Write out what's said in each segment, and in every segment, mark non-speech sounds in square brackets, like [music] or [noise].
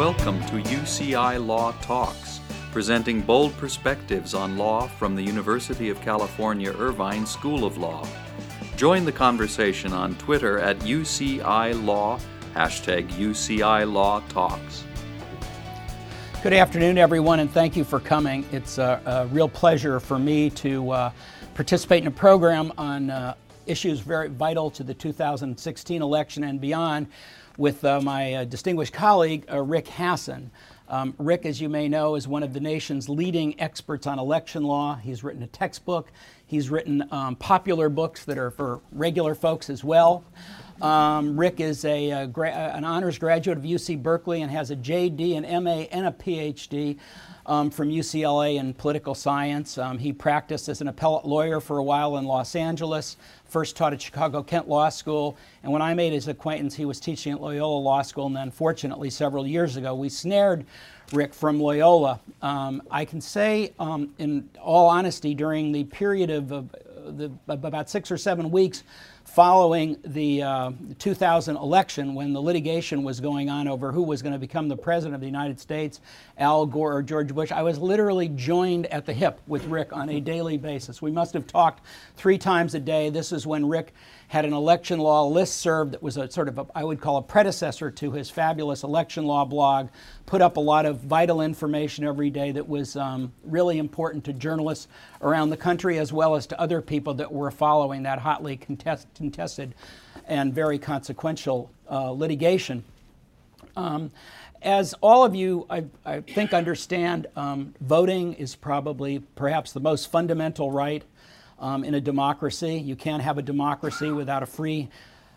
welcome to UCI Law Talks, presenting bold perspectives on law from the University of California Irvine School of Law. Join the conversation on Twitter at UCI Law, hashtag UCI Law Talks. Good afternoon, everyone, and thank you for coming. It's a, a real pleasure for me to uh, participate in a program on uh, issues very vital to the 2016 election and beyond with uh, my uh, distinguished colleague, uh, Rick Hasen. Um, Rick, as you may know, is one of the nation's leading experts on election law. He's written a textbook, he's written um, popular books that are for regular folks as well. Um, Rick is a, a gra- an honors graduate of UC Berkeley and has a JD, an MA, and a PhD um, from UCLA in political science. Um, he practiced as an appellate lawyer for a while in Los Angeles, first taught at Chicago Kent Law School, and when I made his acquaintance, he was teaching at Loyola Law School, and then fortunately, several years ago, we snared Rick from Loyola. Um, I can say, um, in all honesty, during the period of, of, the, about six or seven weeks following the uh, 2000 election when the litigation was going on over who was going to become the president of the United States, Al Gore or George Bush, I was literally joined at the hip with Rick on a daily basis. We must have talked three times a day. This is when Rick had an election law list serve that was a sort of, a, I would call a predecessor to his fabulous election law blog, put up a lot of vital information every day that was um, really important to journalists around the country as well as to other people that were following that hotly contest, contested and very consequential uh, litigation. Um, as all of you, I, I think, understand, um, voting is probably perhaps the most fundamental right um, in a democracy. You can't have a democracy without a free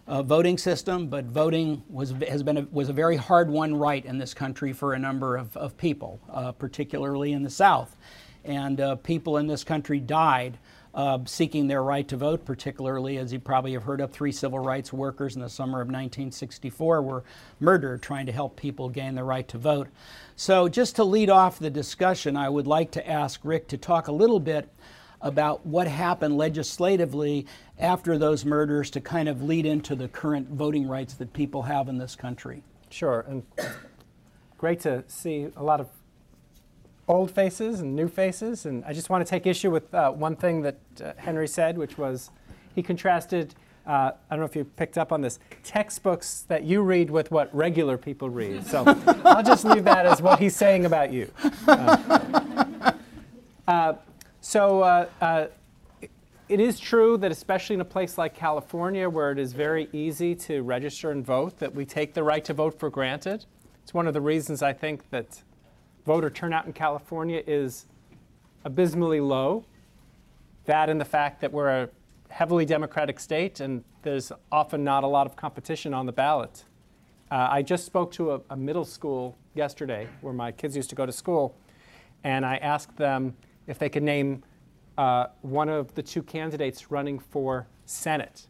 uh, voting system, but voting was, has been a, was a very hard won right in this country for a number of, of people, uh, particularly in the South. And uh, people in this country died uh, seeking their right to vote, particularly, as you probably have heard of, three civil rights workers in the summer of 1964 were murdered trying to help people gain the right to vote. So, just to lead off the discussion, I would like to ask Rick to talk a little bit about what happened legislatively after those murders to kind of lead into the current voting rights that people have in this country. Sure, and great to see a lot of old faces and new faces. And I just want to take issue with uh, one thing that uh, Henry said, which was he contrasted. Uh, I don't know if you picked up on this textbooks that you read with what regular people read. So I'll just leave that as what he's saying about you. Uh, uh, so uh, uh, it is true that especially in a place like California where it is very easy to register and vote that we take the right to vote for granted. It's one of the reasons I think that voter turnout in California is abysmally low. That and the fact that we're a heavily Democratic state and there's often not a lot of competition on the ballot. Uh, I just spoke to a, a middle school yesterday where my kids used to go to school, and I asked them if they could name uh, one of the two candidates running for Senate.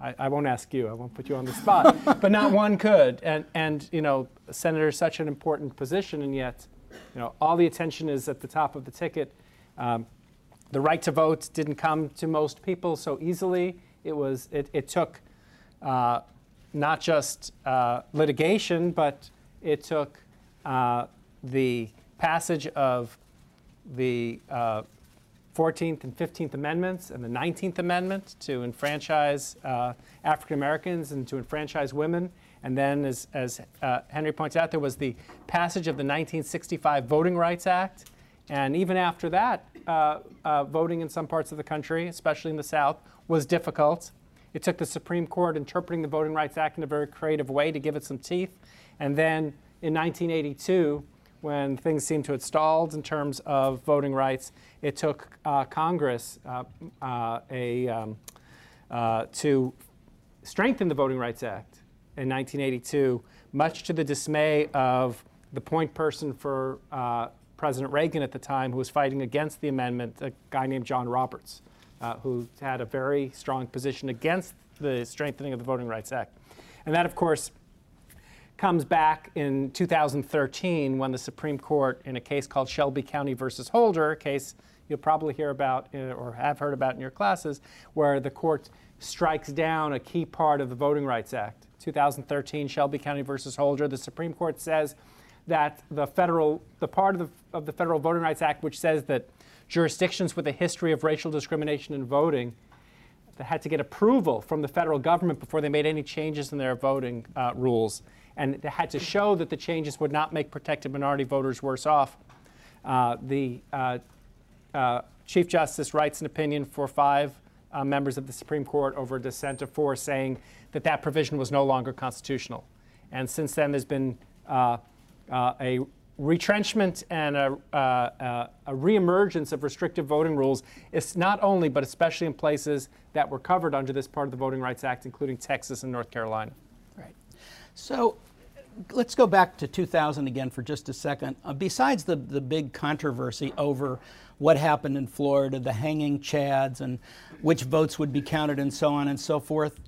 I, I, won't ask you, I won't put you on the spot, [laughs] but not one could. And, and, you know, senator is such an important position, and yet, you know, all the attention is at the top of the ticket. Um, the right to vote didn't come to most people so easily. It was, it, it took uh, not just uh, litigation, but it took uh, the passage of the uh, 14th and 15th Amendments and the 19th Amendment to enfranchise uh, African Americans and to enfranchise women. And then, as, as uh, Henry points out, there was the passage of the 1965 Voting Rights Act. And even after that, uh, uh, voting in some parts of the country, especially in the South, was difficult. It took the Supreme Court interpreting the Voting Rights Act in a very creative way to give it some teeth. And then in 1982, when things seemed to have stalled in terms of voting rights, it took uh, Congress uh, uh, a, um, uh, to strengthen the Voting Rights Act in 1982, much to the dismay of the point person for uh, President Reagan at the time, who was fighting against the amendment, a guy named John Roberts, uh, who had a very strong position against the strengthening of the Voting Rights Act. And that, of course, comes back in 2013 when the Supreme Court, in a case called Shelby County versus Holder, a case you'll probably hear about uh, or have heard about in your classes, where the court strikes down a key part of the Voting Rights Act. 2013, Shelby County versus Holder. The Supreme Court says that the federal, the part of the, of the Federal Voting Rights Act which says that jurisdictions with a history of racial discrimination in voting had to get approval from the federal government before they made any changes in their voting uh, rules, and had to show that the changes would not make protected minority voters worse off. Uh, the uh, uh Chief Justice writes an opinion for five uh, members of the Supreme Court over a dissent of four, saying that that provision was no longer constitutional. And since then, there's been a retrenchment and a, uh, uh, a reemergence of restrictive voting rules is not only, but especially in places that were covered under this part of the Voting Rights Act, including Texas and North Carolina. Right. So let's go back to 2000 again for just a second. Uh, besides the, the big controversy over what happened in Florida, the hanging chads, and which votes would be counted, and so on and so forth,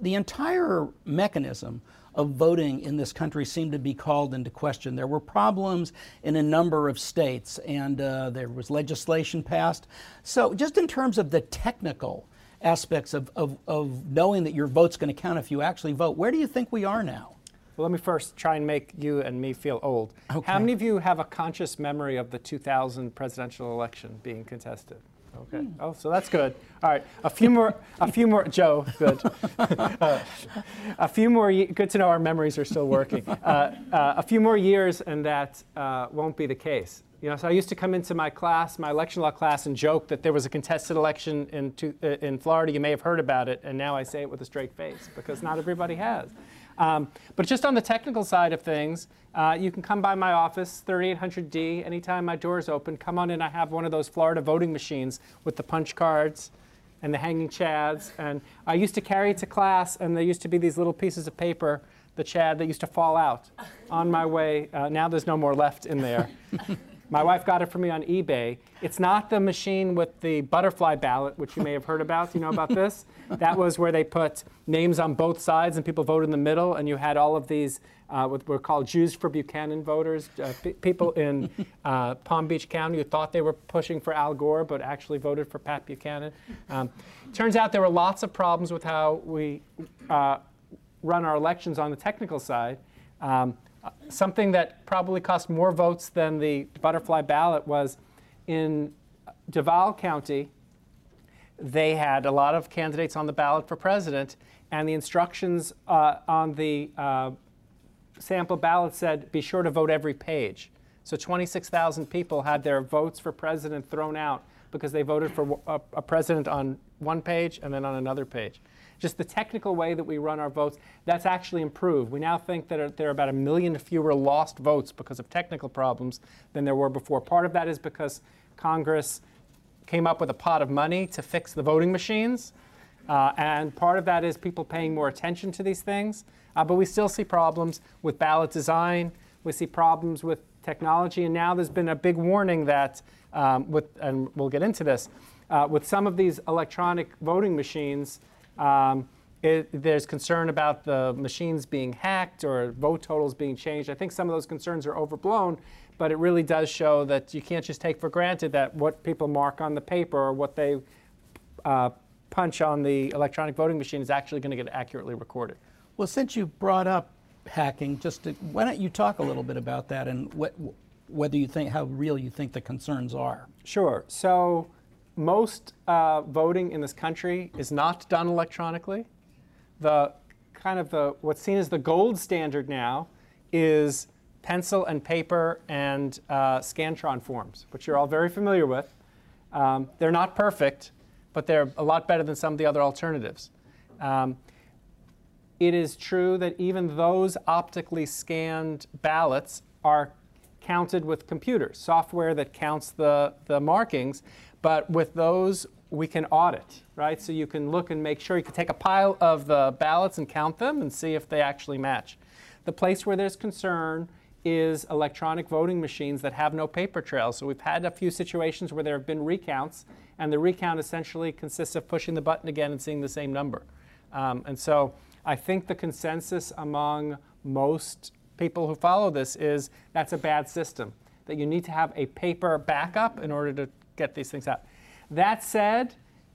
the entire mechanism of voting in this country seemed to be called into question. There were problems in a number of states, and uh, there was legislation passed. So, just in terms of the technical aspects of, of, of knowing that your vote's going to count if you actually vote, where do you think we are now? Well, let me first try and make you and me feel old. Okay. How many of you have a conscious memory of the 2000 presidential election being contested? Okay. Hmm. Oh, so that's good. All right. A few more. A few more. Joe, good. uh, [laughs] a few more. good to know our memories are still working. Uh, uh, a few more years, and that uh, won't be the case. You know, so I used to come into my class, my election law class, and joke that there was a contested election in, to, uh, in Florida. You may have heard about it, and now I say it with a straight face because not everybody has. Um, but just on the technical side of things, uh, you can come by my office, 3800D, anytime my door is open. Come on in. I have one of those Florida voting machines with the punch cards and the hanging chads. And I used to carry it to class, and there used to be these little pieces of paper, the chad, that used to fall out on my way. Uh, now there's no more left in there. [laughs] My wife got it for me on eBay. It's not the machine with the butterfly ballot, which you may have heard about. You know about this? [laughs] That was where they put names on both sides and people voted in the middle, and you had all of these uh, what were called Jews for Buchanan voters, uh, people in uh, Palm Beach County who thought they were pushing for Al Gore but actually voted for Pat Buchanan. Um, turns out there were lots of problems with how we uh, run our elections on the technical side. Um, something that probably cost more votes than the butterfly ballot was in Duval County, they had a lot of candidates on the ballot for president, and the instructions uh, on the uh, sample ballot said be sure to vote every page. So 26,000 people had their votes for president thrown out because they voted for a, a president on one page and then on another page just the technical way that we run our votes, that's actually improved. We now think that there are about a million fewer lost votes because of technical problems than there were before. Part of that is because Congress came up with a pot of money to fix the voting machines. Uh, and part of that is people paying more attention to these things. Uh, but we still see problems with ballot design. We see problems with technology. And now there's been a big warning that, um, with, and we'll get into this, uh, with some of these electronic voting machines, um, it, there's concern about the machines being hacked or vote totals being changed. I think some of those concerns are overblown, but it really does show that you can't just take for granted that what people mark on the paper or what they uh, punch on the electronic voting machine is actually going to get accurately recorded. Well, since you brought up hacking, just to, why don't you talk a little bit about that and what, whether you think how real you think the concerns are? Sure. So most uh, voting in this country is not done electronically. The kind of the what's seen as the gold standard now is pencil and paper and uh, Scantron forms, which you're all very familiar with. Um, they're not perfect, but they're a lot better than some of the other alternatives. Um, it is true that even those optically scanned ballots are counted with computers, software that counts the, the markings, but with those, we can audit, right? So you can look and make sure you can take a pile of the ballots and count them and see if they actually match. The place where there's concern is electronic voting machines that have no paper trail. So we've had a few situations where there have been recounts, and the recount essentially consists of pushing the button again and seeing the same number. Um, and so I think the consensus among most people who follow this is that's a bad system, that you need to have a paper backup in order to get these things out. That said,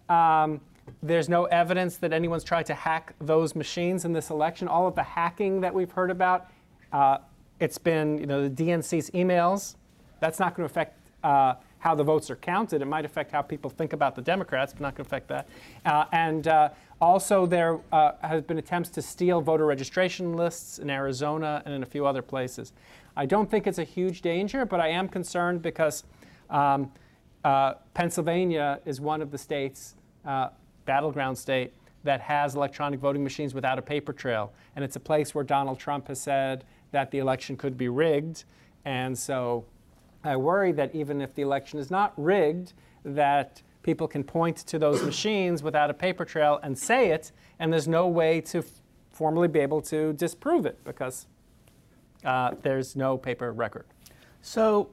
um, there's no evidence that anyone's tried to hack those machines in this election. All of the hacking that we've heard about, uh, it's been you know the DNC's emails. That's not going to affect uh, how the votes are counted. It might affect how people think about the Democrats, but not going to affect that. Uh, and uh, also, there uh, has been attempts to steal voter registration lists in Arizona and in a few other places. I don't think it's a huge danger, but I am concerned because um, uh, Pennsylvania is one of the states, uh, battleground state, that has electronic voting machines without a paper trail. And it's a place where Donald Trump has said that the election could be rigged. And so I worry that even if the election is not rigged, that people can point to those [coughs] machines without a paper trail and say it, and there's no way to formally be able to disprove it because uh, there's no paper record. So,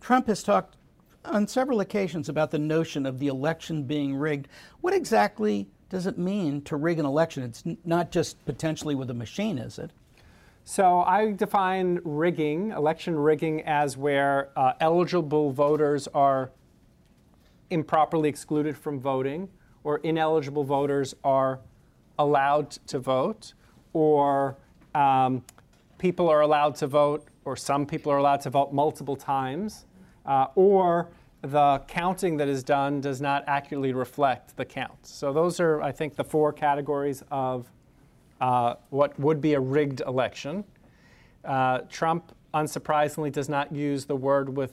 Trump has talked on several occasions about the notion of the election being rigged. What exactly does it mean to rig an election? It's not just potentially with a machine, is it? So I define rigging, election rigging, as where uh, eligible voters are improperly excluded from voting, or ineligible voters are allowed to vote, or um, people are allowed to vote, or some people are allowed to vote multiple times, uh, or the counting that is done does not accurately reflect the count. So those are, I think, the four categories of uh, what would be a rigged election. Uh, Trump, unsurprisingly, does not use the word with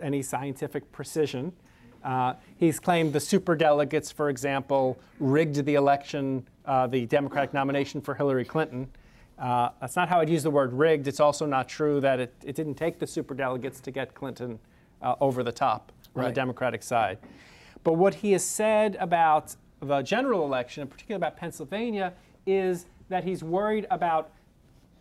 any scientific precision. Uh, he's claimed the superdelegates, for example, rigged the election, uh, the Democratic nomination for Hillary Clinton. Uh, that's not how I'd use the word rigged. It's also not true that it, it didn't take the superdelegates to get Clinton uh, over the top on Right. the Democratic side. But what he has said about the general election, and particularly about Pennsylvania, is that he's worried about,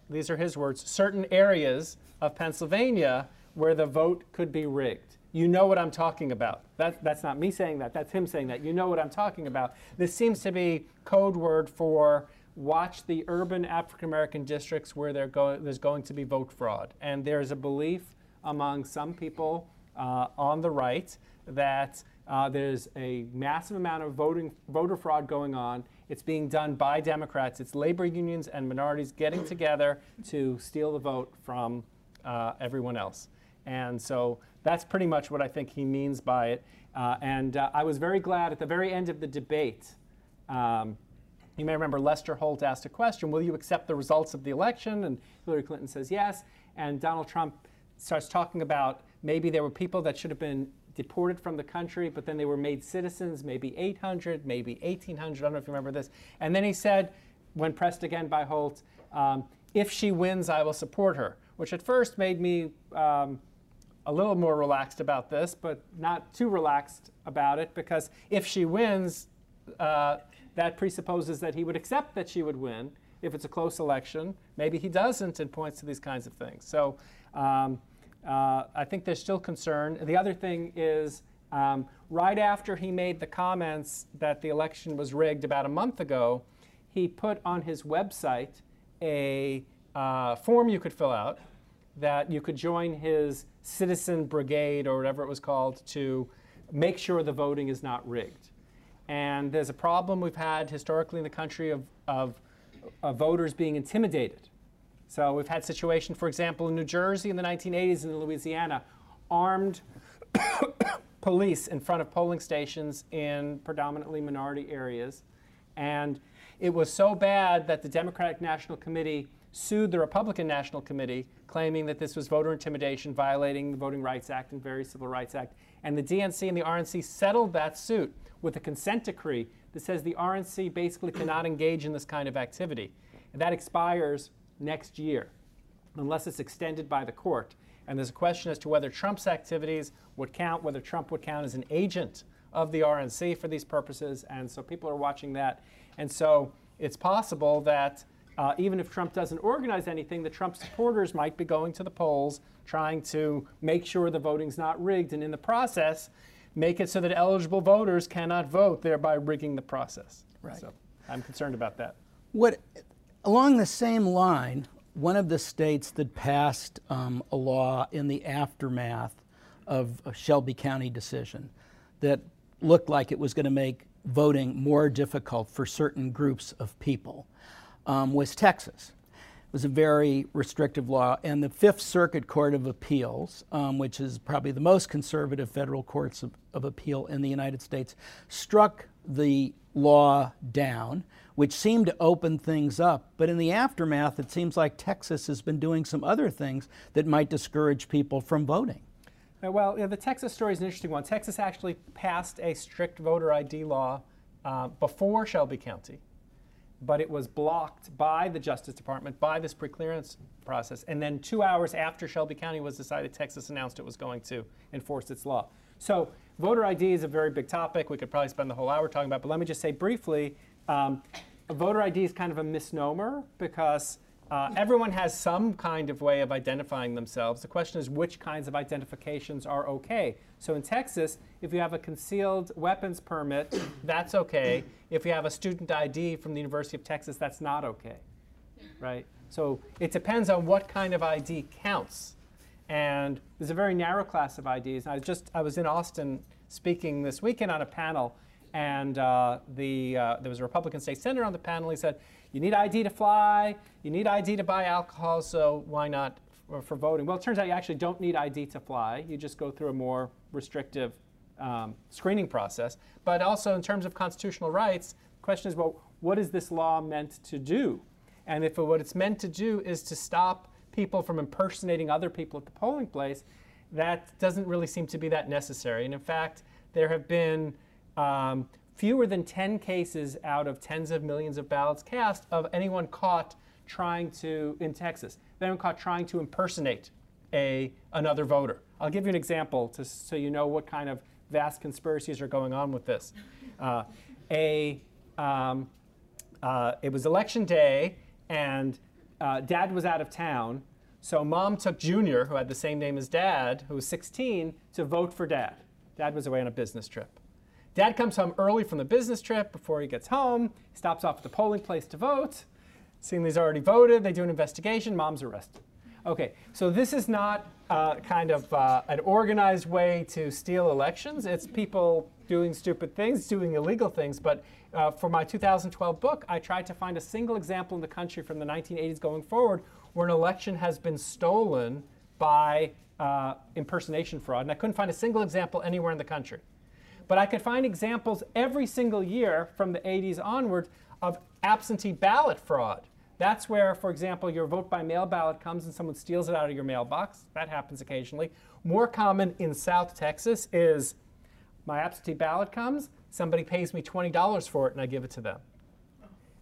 these are his words, certain areas of Pennsylvania where the vote could be rigged. You know what I'm talking about. That, that's not me saying that, that's him saying that. You know what I'm talking about. This seems to be code word for watch the urban African American districts where go, there's going to be vote fraud. And there's a belief among some people uh, on the right that uh, there's a massive amount of voting, voter fraud going on. It's being done by Democrats. It's labor unions and minorities getting together to steal the vote from uh, everyone else. And so that's pretty much what I think he means by it. Uh, and uh, I was very glad at the very end of the debate. Um, you may remember Lester Holt asked a question Will you accept the results of the election? And Hillary Clinton says yes. And Donald Trump starts talking about maybe there were people that should have been deported from the country, but then they were made citizens, maybe 800, maybe 1,800. I don't know if you remember this. And then he said, when pressed again by Holt, um, if she wins, I will support her, which at first made me um, a little more relaxed about this, but not too relaxed about it because if she wins, uh, that presupposes that he would accept that she would win if it's a close election. Maybe he doesn't and points to these kinds of things. So um, uh, I think there's still concern. The other thing is um, right after he made the comments that the election was rigged about a month ago, he put on his website a uh, form you could fill out that you could join his citizen brigade or whatever it was called to make sure the voting is not rigged. And there's a problem we've had historically in the country of, of, of voters being intimidated. So we've had situation, for example, in New Jersey in the 1980s and in Louisiana, armed [coughs] police in front of polling stations in predominantly minority areas. And it was so bad that the Democratic National Committee sued the Republican National Committee, claiming that this was voter intimidation, violating the Voting Rights Act and various Civil Rights Act. And the DNC and the RNC settled that suit with a consent decree that says the RNC basically cannot engage in this kind of activity. And that expires next year, unless it's extended by the court. And there's a question as to whether Trump's activities would count, whether Trump would count as an agent of the RNC for these purposes. And so people are watching that. And so it's possible that uh, even if Trump doesn't organize anything, the Trump supporters might be going to the polls trying to make sure the voting's not rigged, and in the process, make it so that eligible voters cannot vote, thereby rigging the process. Right. So I'm concerned about that. What, along the same line, one of the states that passed um, a law in the aftermath of a Shelby County decision that looked like it was going to make voting more difficult for certain groups of people um, was Texas. It was a very restrictive law, and the Fifth Circuit Court of Appeals, um, which is probably the most conservative federal courts of, of appeal in the United States, struck the law down, which seemed to open things up. But in the aftermath, it seems like Texas has been doing some other things that might discourage people from voting. Uh, well, the Texas story is an interesting one. Texas actually passed a strict voter ID law uh, before Shelby County, but it was blocked by the Justice Department by this preclearance process. And then two hours after Shelby County was decided, Texas announced it was going to enforce its law. So voter ID is a very big topic. We could probably spend the whole hour talking about, it, but let me just say briefly, um, voter ID is kind of a misnomer because uh, everyone has some kind of way of identifying themselves. The question is which kinds of identifications are okay. So in Texas, if you have a concealed weapons permit, that's okay. If you have a student ID from the University of Texas, that's not okay, right? So it depends on what kind of ID counts. And there's a very narrow class of IDs. I just I was in Austin speaking this weekend on a panel, and uh, the uh, there was a Republican state senator on the panel. He said you need ID to fly, you need ID to buy alcohol, so why not for, for voting? Well, it turns out you actually don't need ID to fly. You just go through a more restrictive um, screening process. But also, in terms of constitutional rights, the question is well, what is this law meant to do? And if what it's meant to do is to stop people from impersonating other people at the polling place, that doesn't really seem to be that necessary. And in fact, there have been um, fewer than 10 cases out of tens of millions of ballots cast of anyone caught trying to, in Texas, anyone caught trying to impersonate a, another voter. I'll give you an example to, so you know what kind of vast conspiracies are going on with this. Uh, a, um, uh, it was election day, and uh, dad was out of town, so mom took Junior, who had the same name as dad, who was 16, to vote for dad. Dad was away on a business trip. Dad comes home early from the business trip before he gets home. Stops off at the polling place to vote. Seeing he's already voted, they do an investigation. Mom's arrested. Okay, so this is not uh, kind of uh, an organized way to steal elections. It's people doing stupid things, doing illegal things. But uh, for my 2012 book, I tried to find a single example in the country from the 1980s going forward where an election has been stolen by uh, impersonation fraud. And I couldn't find a single example anywhere in the country. But I could find examples every single year from the 80s onward of absentee ballot fraud. That's where, for example, your vote by mail ballot comes and someone steals it out of your mailbox. That happens occasionally. More common in South Texas is my absentee ballot comes, somebody pays me $20 for it, and I give it to them.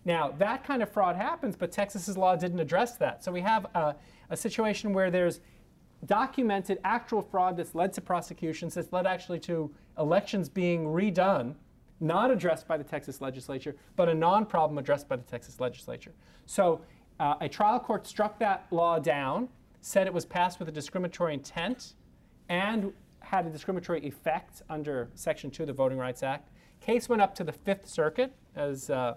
Now, that kind of fraud happens, but Texas's law didn't address that. So we have a, a situation where there's documented actual fraud that's led to prosecutions, that's led actually to elections being redone, not addressed by the Texas legislature, but a non problem addressed by the Texas legislature. So uh, a trial court struck that law down, said it was passed with a discriminatory intent, and had a discriminatory effect under Section 2 of the Voting Rights Act. Case went up to the Fifth Circuit, as uh,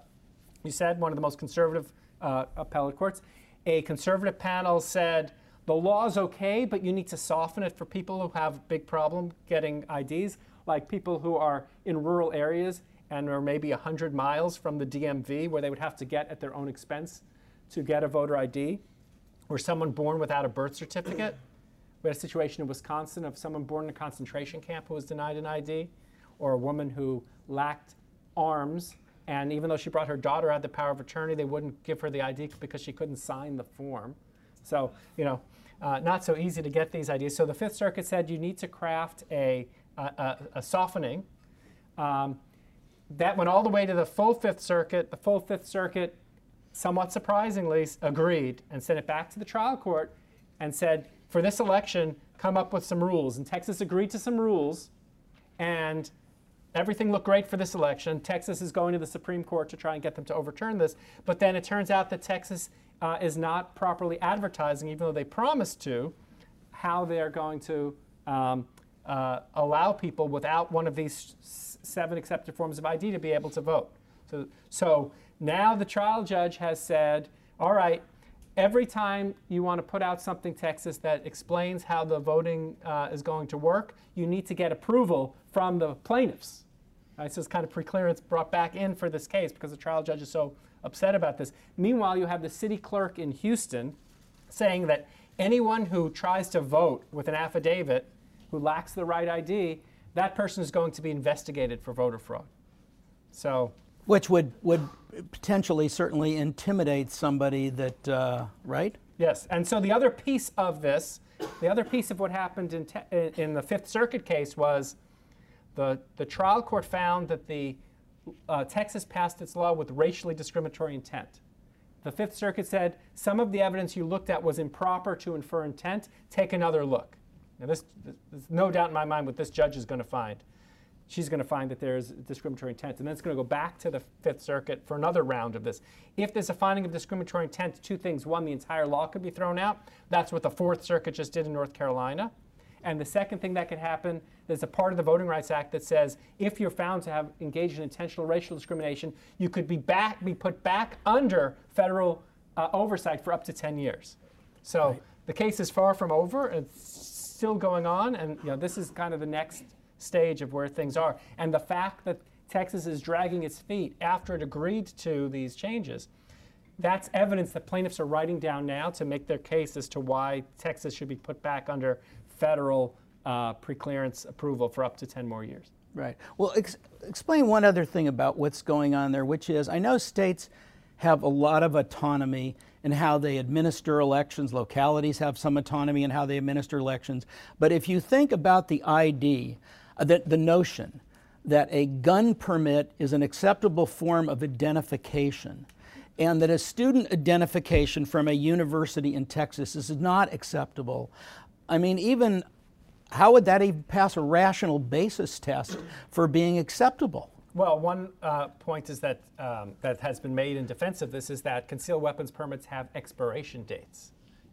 you said, one of the most conservative uh, appellate courts. A conservative panel said, the law is okay, but you need to soften it for people who have a big problem getting IDs, like people who are in rural areas and are maybe 100 miles from the DMV where they would have to get at their own expense to get a voter ID, or someone born without a birth certificate. We had a situation in Wisconsin of someone born in a concentration camp who was denied an ID, or a woman who lacked arms, and even though she brought her daughter out the power of attorney, they wouldn't give her the ID because she couldn't sign the form. So, you know, uh, not so easy to get these ideas. So the Fifth Circuit said you need to craft a, a, a softening. Um, that went all the way to the full Fifth Circuit. The full Fifth Circuit, somewhat surprisingly, agreed and sent it back to the trial court and said, for this election, come up with some rules. And Texas agreed to some rules, and everything looked great for this election. Texas is going to the Supreme Court to try and get them to overturn this. But then it turns out that Texas uh, is not properly advertising, even though they promised to, how they are going to um, uh, allow people without one of these seven accepted forms of ID to be able to vote. So, so now the trial judge has said, all right, every time you want to put out something, Texas, that explains how the voting uh, is going to work, you need to get approval from the plaintiffs. Right, so it's kind of preclearance brought back in for this case because the trial judge is so upset about this. Meanwhile, you have the city clerk in Houston saying that anyone who tries to vote with an affidavit who lacks the right ID, that person is going to be investigated for voter fraud. So, which would would potentially certainly intimidate somebody that uh, right? Yes, and so the other piece of this, the other piece of what happened in te- in the Fifth Circuit case was the the trial court found that the uh, Texas passed its law with racially discriminatory intent. The Fifth Circuit said some of the evidence you looked at was improper to infer intent. Take another look. Now, this, there's no doubt in my mind what this judge is going to find. She's going to find that there's discriminatory intent, and then it's going to go back to the Fifth Circuit for another round of this. If there's a finding of discriminatory intent, two things: one, the entire law could be thrown out. That's what the Fourth Circuit just did in North Carolina. And the second thing that could happen, there's a part of the Voting Rights Act that says if you're found to have engaged in intentional racial discrimination, you could be back, be put back under federal uh, oversight for up to 10 years. So right. the case is far from over. It's still going on, and you know, this is kind of the next stage of where things are. And the fact that Texas is dragging its feet after it agreed to these changes, that's evidence that plaintiffs are writing down now to make their case as to why Texas should be put back under federal uh, preclearance approval for up to 10 more years. Right. Well, ex- explain one other thing about what's going on there, which is I know states have a lot of autonomy in how they administer elections. Localities have some autonomy in how they administer elections. But if you think about the ID, uh, the, the notion that a gun permit is an acceptable form of identification, and that a student identification from a university in Texas is not acceptable. I mean, even how would that even pass a rational basis test for being acceptable? Well, one uh, point is that um, that has been made in defense of this is that concealed weapons permits have expiration dates,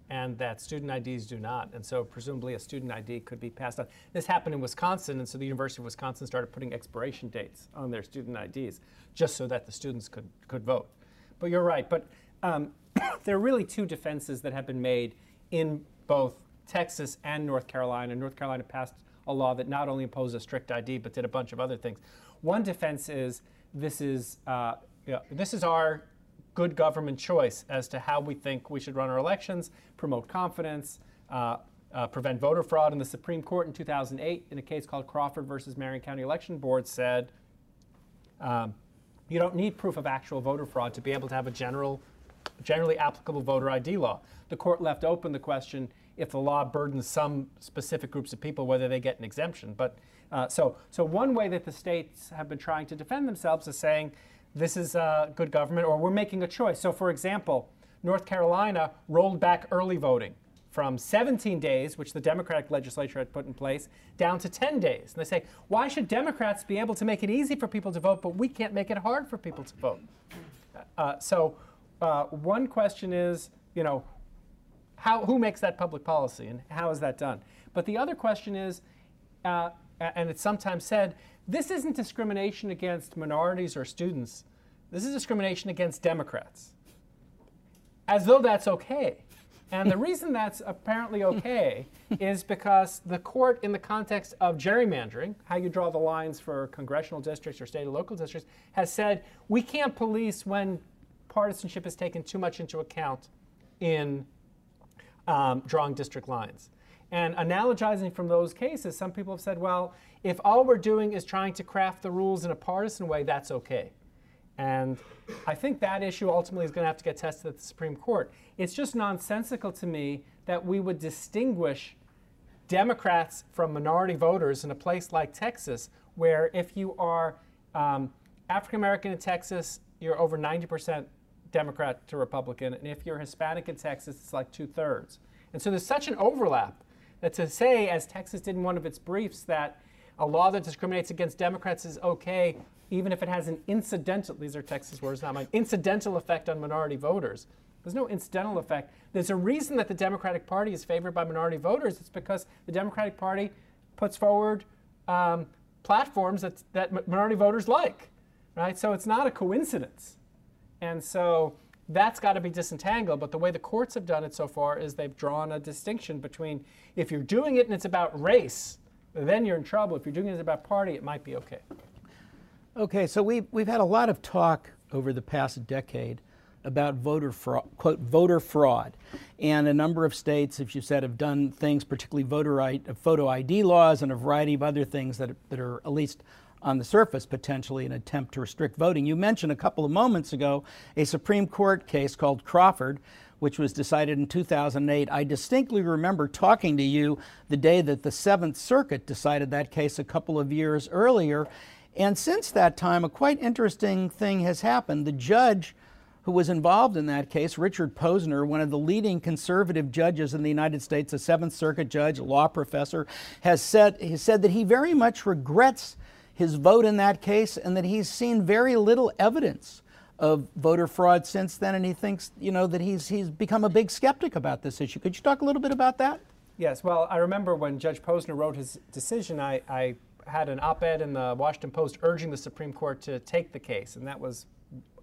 and that student IDs do not. And so, presumably, a student ID could be passed on. This happened in Wisconsin, and so the University of Wisconsin started putting expiration dates on their student IDs just so that the students could could vote. But you're right. But um, [coughs] there are really two defenses that have been made in both Texas and North Carolina. North Carolina passed a law that not only imposed a strict ID but did a bunch of other things. One defense is this is uh, you know, this is our good government choice as to how we think we should run our elections, promote confidence, uh, uh, prevent voter fraud. And the Supreme Court in 2008, in a case called Crawford versus Marion County Election Board, said um, you don't need proof of actual voter fraud to be able to have a general, generally applicable voter ID law. The court left open the question if the law burdens some specific groups of people, whether they get an exemption. But uh, so, so one way that the states have been trying to defend themselves is saying this is uh, good government, or we're making a choice. So, for example, North Carolina rolled back early voting from 17 days, which the Democratic legislature had put in place, down to 10 days. And they say, why should Democrats be able to make it easy for people to vote, but we can't make it hard for people to vote? Uh, so, uh, one question is, you know, how, who makes that public policy and how is that done? But the other question is, uh, and it's sometimes said, this isn't discrimination against minorities or students. This is discrimination against Democrats. As though that's okay. And the reason that's apparently okay [laughs] is because the court, in the context of gerrymandering, how you draw the lines for congressional districts or state or local districts, has said we can't police when partisanship is taken too much into account in um, drawing district lines. And analogizing from those cases, some people have said, well, if all we're doing is trying to craft the rules in a partisan way, that's okay. And I think that issue ultimately is going to have to get tested at the Supreme Court. It's just nonsensical to me that we would distinguish Democrats from minority voters in a place like Texas, where if you are um, African American in Texas, you're over 90% Democrat to Republican, and if you're Hispanic in Texas, it's like two thirds. And so there's such an overlap that to say, as Texas did in one of its briefs, that a law that discriminates against Democrats is okay, even if it has an incidental, these are Texas words, not mine, incidental effect on minority voters. There's no incidental effect. There's a reason that the Democratic Party is favored by minority voters. It's because the Democratic Party puts forward um, platforms that, that minority voters like, right? So it's not a coincidence. And so that's got to be disentangled. But the way the courts have done it so far is they've drawn a distinction between if you're doing it and it's about race, then you're in trouble. If you're doing it about party, it might be okay. Okay, so we, we've had a lot of talk over the past decade about voter fraud, quote, voter fraud. And a number of states, as you said, have done things, particularly voter photo ID laws and a variety of other things that, that are at least on the surface potentially an attempt to restrict voting. You mentioned a couple of moments ago a Supreme Court case called Crawford, which was decided in 2008. I distinctly remember talking to you the day that the Seventh Circuit decided that case a couple of years earlier. And since that time, a quite interesting thing has happened. The judge who was involved in that case, Richard Posner, one of the leading conservative judges in the United States, a Seventh Circuit judge, law professor, has said, he said that he very much regrets his vote in that case and that he's seen very little evidence of voter fraud since then and he thinks you know that he's he's become a big skeptic about this issue. Could you talk a little bit about that? Yes well i remember when judge posner wrote his decision i, I had an op-ed in the washington post urging the supreme court to take the case and that was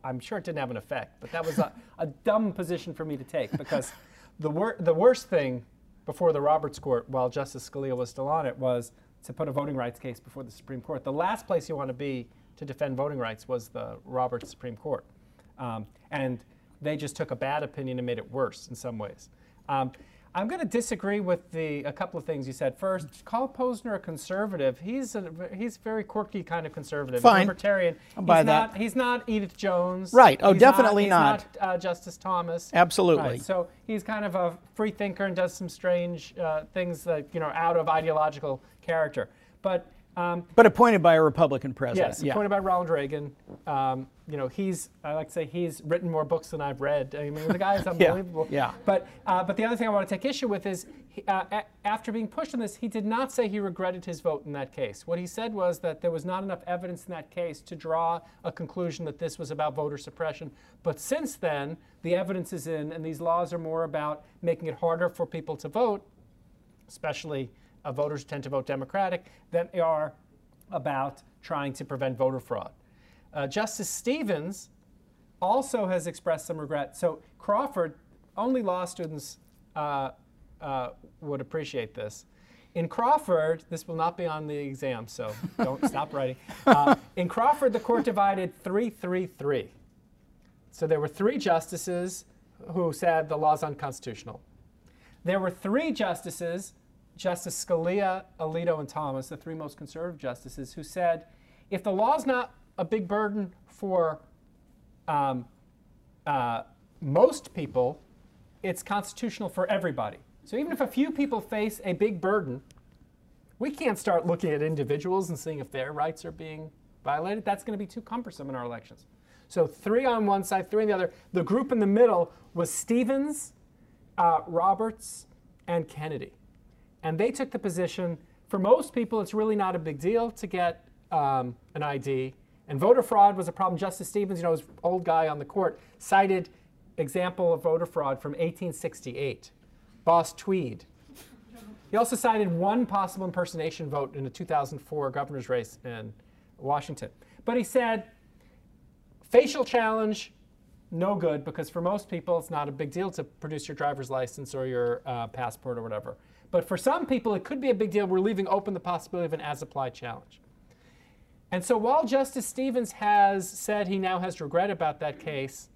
i'm sure it didn't have an effect but that was a, a dumb position for me to take because the, wor- the worst thing before the roberts court while justice scalia was still on it was to put a voting rights case before the Supreme Court. The last place you want to be to defend voting rights was the Roberts Supreme Court. Um, and they just took a bad opinion and made it worse in some ways. Um, I'm going to disagree with the a couple of things you said. First, call Posner a conservative. He's a he's very quirky kind of conservative, Fine. libertarian. Buy he's that. Not, he's not Edith Jones. Right. Oh, He's definitely not. not. Not uh, Justice Thomas. Absolutely. Right. So he's kind of a free thinker and does some strange uh, things that you know out of ideological character. But um, but appointed by a republican president Yes, yeah. appointed by Ronald Reagan. Um, you know, he's I like to say he's written more books than I've read. I mean, the guy is [laughs] unbelievable. yeah. But uh, but the other thing I want to take issue with is he, uh, a- after being pushed on this, he did not say he regretted his vote in that case. What he said was that there was not enough evidence in that case to draw a conclusion that this was about voter suppression. But since then, the evidence is in, and these laws are more about making it harder for people to vote especially uh, voters tend to vote Democratic, than they are about trying to prevent voter fraud. Uh, Justice Stevens also has expressed some regret. So Crawford, only law students uh, uh, would appreciate this. In Crawford, this will not be on the exam, so don't [laughs] stop writing. Uh, in Crawford, the court divided 3 3 3. So there were three justices who said the law's unconstitutional. There were three justices, Justice Scalia, Alito, and Thomas, the three most conservative justices, who said if the law is not a big burden for um, uh, most people, it's constitutional for everybody. So even if a few people face a big burden, we can't start looking at individuals and seeing if their rights are being violated. That's going to be too cumbersome in our elections. So three on one side, three on the other. The group in the middle was Stevens, uh, Roberts, and Kennedy. And they took the position for most people, it's really not a big deal to get um, an ID. And voter fraud was a problem. Justice Stevens, you know, his old guy on the court, cited example of voter fraud from 1868, Boss Tweed. He also cited one possible impersonation vote in the 2004 governor's race in Washington. But he said, facial challenge, no good, because for most people, it's not a big deal to produce your driver's license or your uh, passport or whatever. But for some people, it could be a big deal. We're leaving open the possibility of an as applied challenge. And so while Justice Stevens has said he now has regret about that case,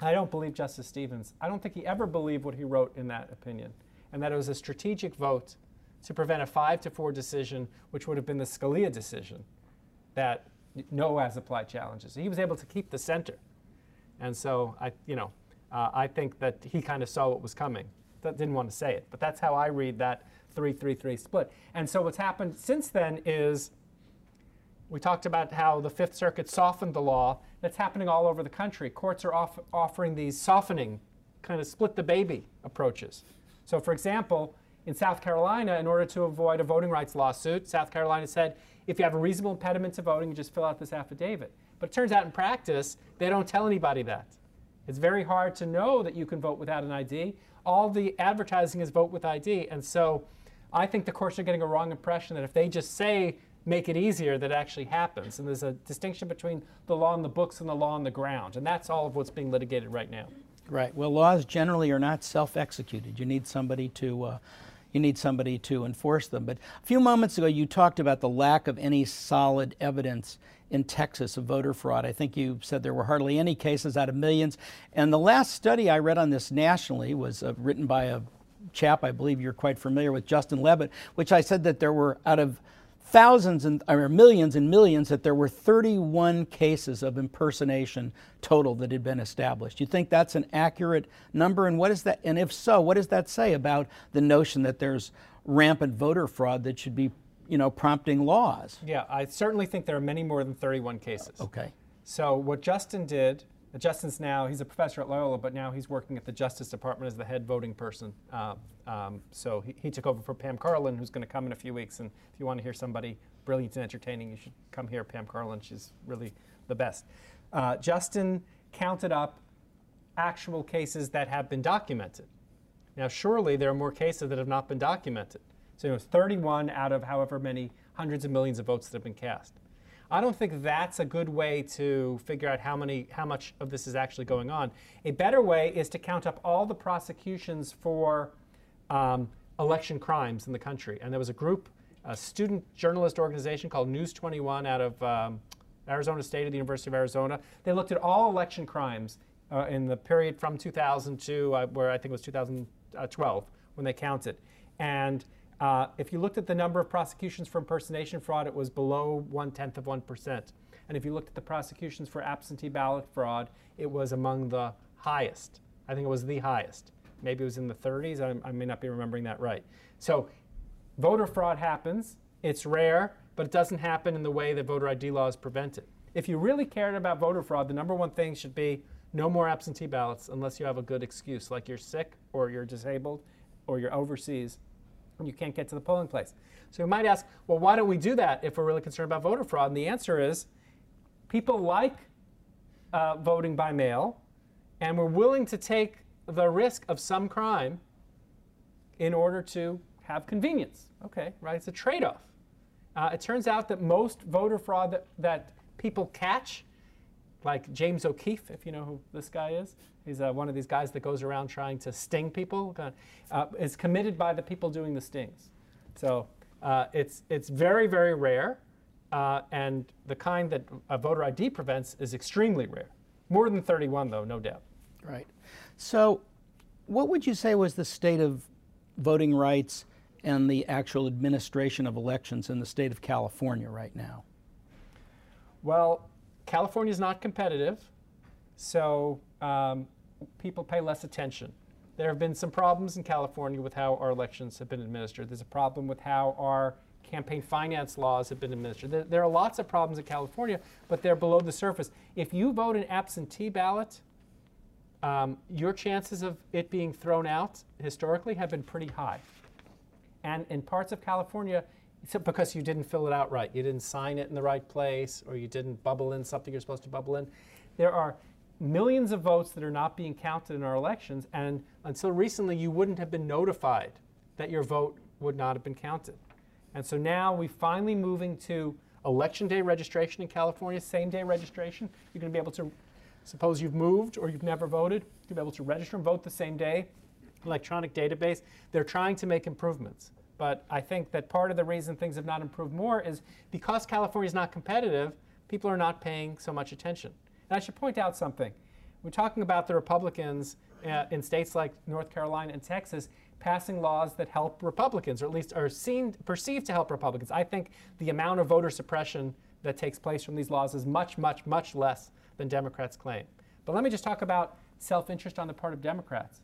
I don't believe Justice Stevens. I don't think he ever believed what he wrote in that opinion, and that it was a strategic vote to prevent a five to four decision, which would have been the Scalia decision, that no as applied challenges. He was able to keep the center. And so I, you know, uh, I think that he kind of saw what was coming. Didn't want to say it, but that's how I read that three-three-three split. And so what's happened since then is we talked about how the Fifth Circuit softened the law. That's happening all over the country. Courts are off- offering these softening, kind of split the baby approaches. So, for example, in South Carolina, in order to avoid a voting rights lawsuit, South Carolina said if you have a reasonable impediment to voting, you just fill out this affidavit. But it turns out in practice, they don't tell anybody that. It's very hard to know that you can vote without an ID. All the advertising is vote with ID. And so I think the courts are getting a wrong impression that if they just say make it easier, that actually happens. And there's a distinction between the law in the books and the law on the ground. And that's all of what's being litigated right now. Right. Well, laws generally are not self-executed. You need somebody to, uh, you need somebody to enforce them. But a few moments ago, you talked about the lack of any solid evidence in Texas of voter fraud. I think you said there were hardly any cases out of millions. And the last study I read on this nationally was uh, written by a chap I believe you're quite familiar with, Justin Levitt, which I said that there were out of thousands and or millions and millions that there were 31 cases of impersonation total that had been established. You think that's an accurate number and what is that and if so, what does that say about the notion that there's rampant voter fraud that should be, you know, prompting laws? Yeah, I certainly think there are many more than 31 cases. Okay. So what Justin did Justin's now, he's a professor at Loyola, but now he's working at the Justice Department as the head voting person. Uh, um, so he, he, took over for Pam Karlan, who's going to come in a few weeks. And if you want to hear somebody brilliant and entertaining, you should come here, Pam Karlan. She's really the best. Uh, Justin counted up actual cases that have been documented. Now, surely there are more cases that have not been documented. So it was 31 out of however many hundreds of millions of votes that have been cast. I don't think that's a good way to figure out how many, how much of this is actually going on. A better way is to count up all the prosecutions for um, election crimes in the country. And there was a group, a student journalist organization called News 21 out of um, Arizona State of the University of Arizona. They looked at all election crimes uh, in the period from 2000 to uh, where I think it was 2012 when they counted. And uh, if you looked at the number of prosecutions for impersonation fraud, it was below one tenth of 1%. And if you looked at the prosecutions for absentee ballot fraud, it was among the highest. I think it was the highest. Maybe it was in the 30s. I, I may not be remembering that right. So voter fraud happens. It's rare, but it doesn't happen in the way that voter ID laws prevent it. If you really cared about voter fraud, the number one thing should be no more absentee ballots unless you have a good excuse, like you're sick or you're disabled or you're overseas you can't get to the polling place. So you might ask, well, why don't we do that if we're really concerned about voter fraud? And the answer is people like uh, voting by mail, and we're willing to take the risk of some crime in order to have convenience. Okay, right? It's a trade off. Uh, it turns out that most voter fraud that, that people catch, like James O'Keefe, if you know who this guy is, He's uh, one of these guys that goes around trying to sting people. Uh, is committed by the people doing the stings. So uh, it's it's very very rare, uh, and the kind that a voter ID prevents is extremely rare. More than 31 though, no doubt. Right. So, what would you say was the state of voting rights and the actual administration of elections in the state of California right now? Well, California is not competitive, so um, people pay less attention. There have been some problems in California with how our elections have been administered. There's a problem with how our campaign finance laws have been administered. There, there, are lots of problems in California, but they're below the surface. If you vote an absentee ballot, um, your chances of it being thrown out historically have been pretty high. And in parts of California, because you didn't fill it out right, you didn't sign it in the right place, or you didn't bubble in something you're supposed to bubble in, there are millions of votes that are not being counted in our elections, and until recently, you wouldn't have been notified that your vote would not have been counted. And so now we're finally moving to election day registration in California, same day registration. You're going to be able to, suppose you've moved or you've never voted, you'll be able to register and vote the same day. Electronic database. They're trying to make improvements. But I think that part of the reason things have not improved more is because California is not competitive, people are not paying so much attention. And I should point out something. We're talking about the Republicans uh, in states like North Carolina and Texas passing laws that help Republicans, or at least are seen perceived to help Republicans. I think the amount of voter suppression that takes place from these laws is much, much, much less than Democrats claim. But let me just talk about self-interest on the part of Democrats.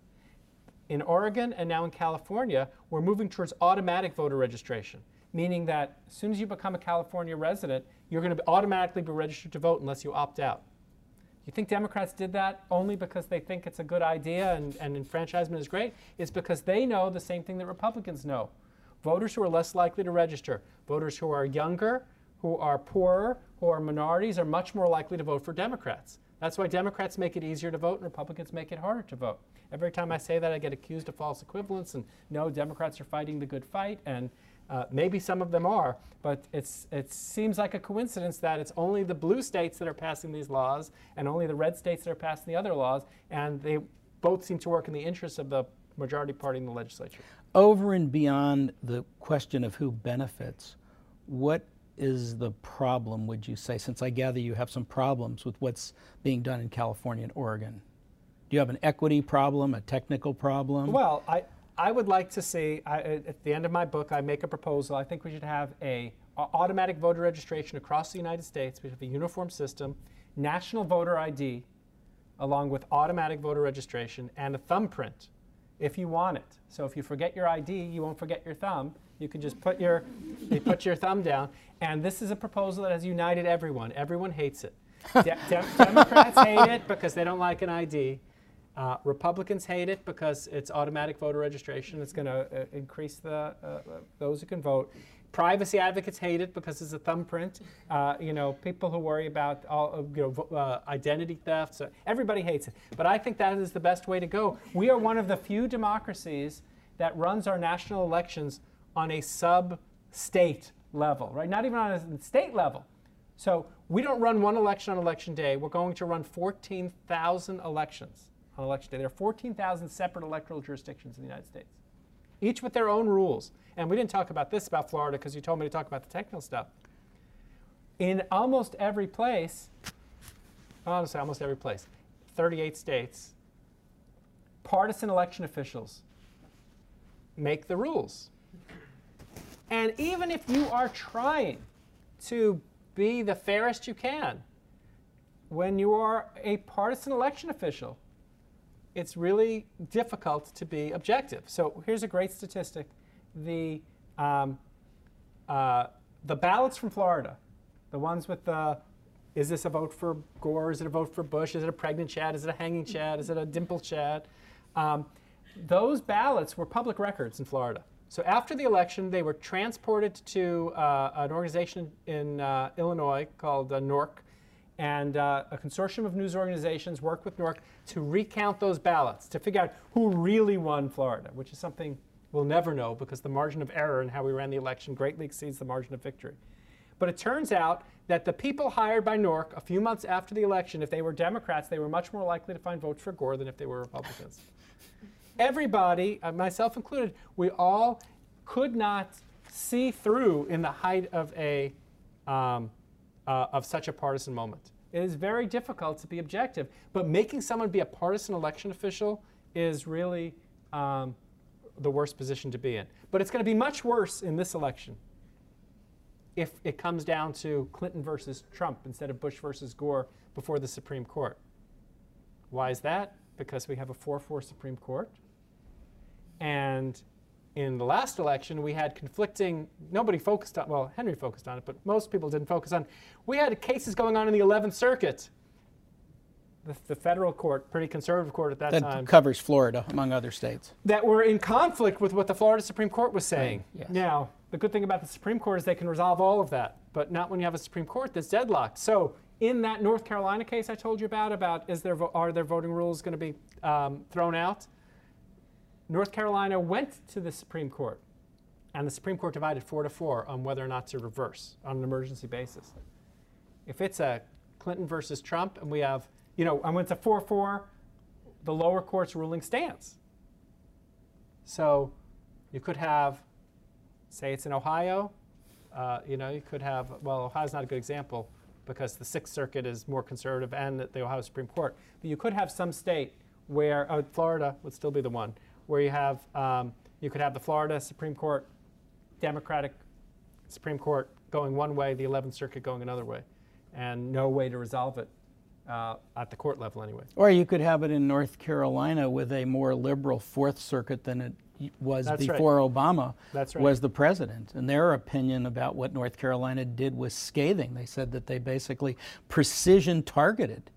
In Oregon and now in California, we're moving towards automatic voter registration, meaning that as soon as you become a California resident, you're going to automatically be registered to vote unless you opt out. You think Democrats did that only because they think it's a good idea and, and enfranchisement is great? It's because they know the same thing that Republicans know. Voters who are less likely to register, voters who are younger, who are poorer, who are minorities, are much more likely to vote for Democrats. That's why Democrats make it easier to vote and Republicans make it harder to vote. Every time I say that, I get accused of false equivalence and no, Democrats are fighting the good fight. And uh, maybe some of them are, but it's, it seems like a coincidence that it's only the blue states that are passing these laws and only the red states that are passing the other laws, and they both seem to work in the interests of the majority party in the legislature. Over and beyond the question of who benefits, what is the problem, would you say, since I gather you have some problems with what's being done in California and Oregon? Do you have an equity problem, a technical problem? Well, I, I would like to see, I, at the end of my book, I make a proposal. I think we should have a, a automatic voter registration across the United States. We have a uniform system, national voter ID, along with automatic voter registration, and a thumbprint if you want it. So if you forget your ID, you won't forget your thumb. You can just put your, you put your thumb down. And this is a proposal that has united everyone. Everyone hates it. De- de- Democrats hate it because they don't like an ID. Uh, Republicans hate it because it's automatic voter registration. It's going to uh, increase the uh, uh, those who can vote. Privacy advocates hate it because it's a thumbprint. Uh, you know, people who worry about all you know uh, identity theft. So everybody hates it. But I think that is the best way to go. We are one of the few democracies that runs our national elections on a sub-state level, right? Not even on a state level. So we don't run one election on election day. We're going to run 14,000 elections on election day. There are 14,000 separate electoral jurisdictions in the United States, each with their own rules. And we didn't talk about this about Florida because you told me to talk about the technical stuff. In almost every place, honestly, almost every place, 38 states, partisan election officials make the rules. And even if you are trying to be the fairest you can, when you are a partisan election official, it's really difficult to be objective. So here's a great statistic: the um, uh, the ballots from Florida, the ones with the is this a vote for Gore? Is it a vote for Bush? Is it a pregnant Chad? Is it a hanging Chad? Is it a dimple Chad? Um, those ballots were public records in Florida. So after the election, they were transported to uh, an organization in uh, Illinois called uh, NORC, and uh, a consortium of news organizations worked with NORC to recount those ballots to figure out who really won Florida, which is something we'll never know because the margin of error in how we ran the election greatly exceeds the margin of victory. But it turns out that the people hired by NORC a few months after the election, if they were Democrats, they were much more likely to find votes for Gore than if they were Republicans. Everybody, uh, myself included, we all could not see through in the height of a um, uh, of such a partisan moment. It is very difficult to be objective, but making someone be a partisan election official is really um, the worst position to be in. But it's going to be much worse in this election if it comes down to Clinton versus Trump instead of Bush versus Gore before the Supreme Court. Why is that? Because we have a 4 4 Supreme Court. And in the last election, we had conflicting, nobody focused on, well, Henry focused on it, but most people didn't focus on. We had cases going on in the 11th Circuit. The, the federal court, pretty conservative court at that, time. that time. covers Florida, among other states. That were in conflict with what the Florida Supreme Court was saying. Right, yes. Now, the good thing about the Supreme Court is they can resolve all of that, but not when you have a Supreme Court that's deadlocked. So, in that North Carolina case I told you about, about is there are their voting rules going to be um, thrown out? North Carolina went to the Supreme Court, and the Supreme Court divided four to four on whether or not to reverse on an emergency basis. If it's a Clinton versus Trump, and we have, you know, and when it's a 4 4, the lower court's ruling stands. So you could have, say it's in Ohio, uh, you know, you could have, well, Ohio's not a good example because the Sixth Circuit is more conservative and the Ohio Supreme Court. But you could have some state where, uh, Florida would still be the one, where you have, um, you could have the Florida Supreme Court, Democratic Supreme Court going one way, the 11th Circuit going another way, and no way to resolve it uh, at the court level anyway. Or you could have it in North Carolina with a more liberal Fourth Circuit than it was That's right. before Obama That's right. was the president. And their opinion about what North Carolina did was scathing. They said that they basically precision targeted,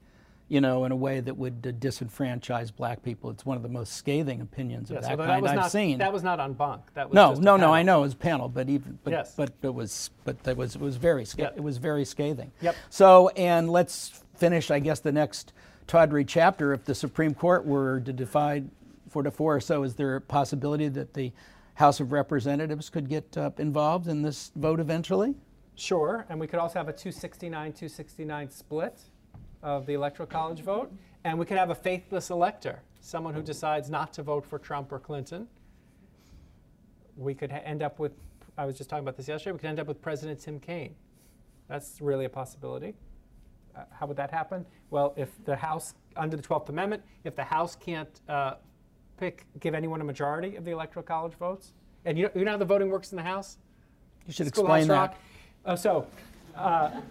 you know, in a way that would uh, disenfranchise black people. It's one of the most scathing opinions of Yes, that kind that was I've not, seen. That was not en banc. That was no, no, no. I know it was panel, but even but Yes. but it was but that was it was very sca- Yep. it was very scathing. Yep. So and let's finish, I guess, the next tawdry chapter. If the Supreme Court were to divide four to four or so, is there a possibility that the House of Representatives could get uh, involved in this vote eventually? Sure, and we could also have a 269 269 split of the Electoral College vote. And we could have a faithless elector, someone who decides not to vote for Trump or Clinton. We could end up with, I was just talking about this yesterday, we could end up with President Tim Kaine. That's really a possibility. Uh, how would that happen? Well, if the House, under the 12th Amendment, if the House can't uh, pick, give anyone a majority of the Electoral College votes, and you know, you know how the voting works in the House? You should Schoolhouse explain that. Uh, so, uh,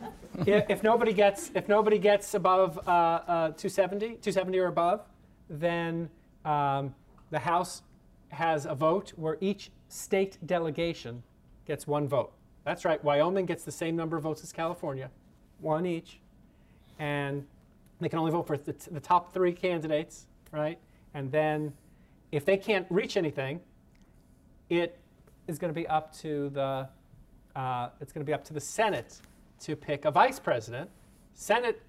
if, if nobody gets if nobody gets above uh, uh, 270, 270 or above, then um, the House has a vote where each state delegation gets one vote. That's right. Wyoming gets the same number of votes as California, one each, and they can only vote for the, the top three candidates, right? And then, if they can't reach anything, it is going to be up to the uh, it's going to be up to the Senate to pick a vice president. Senate,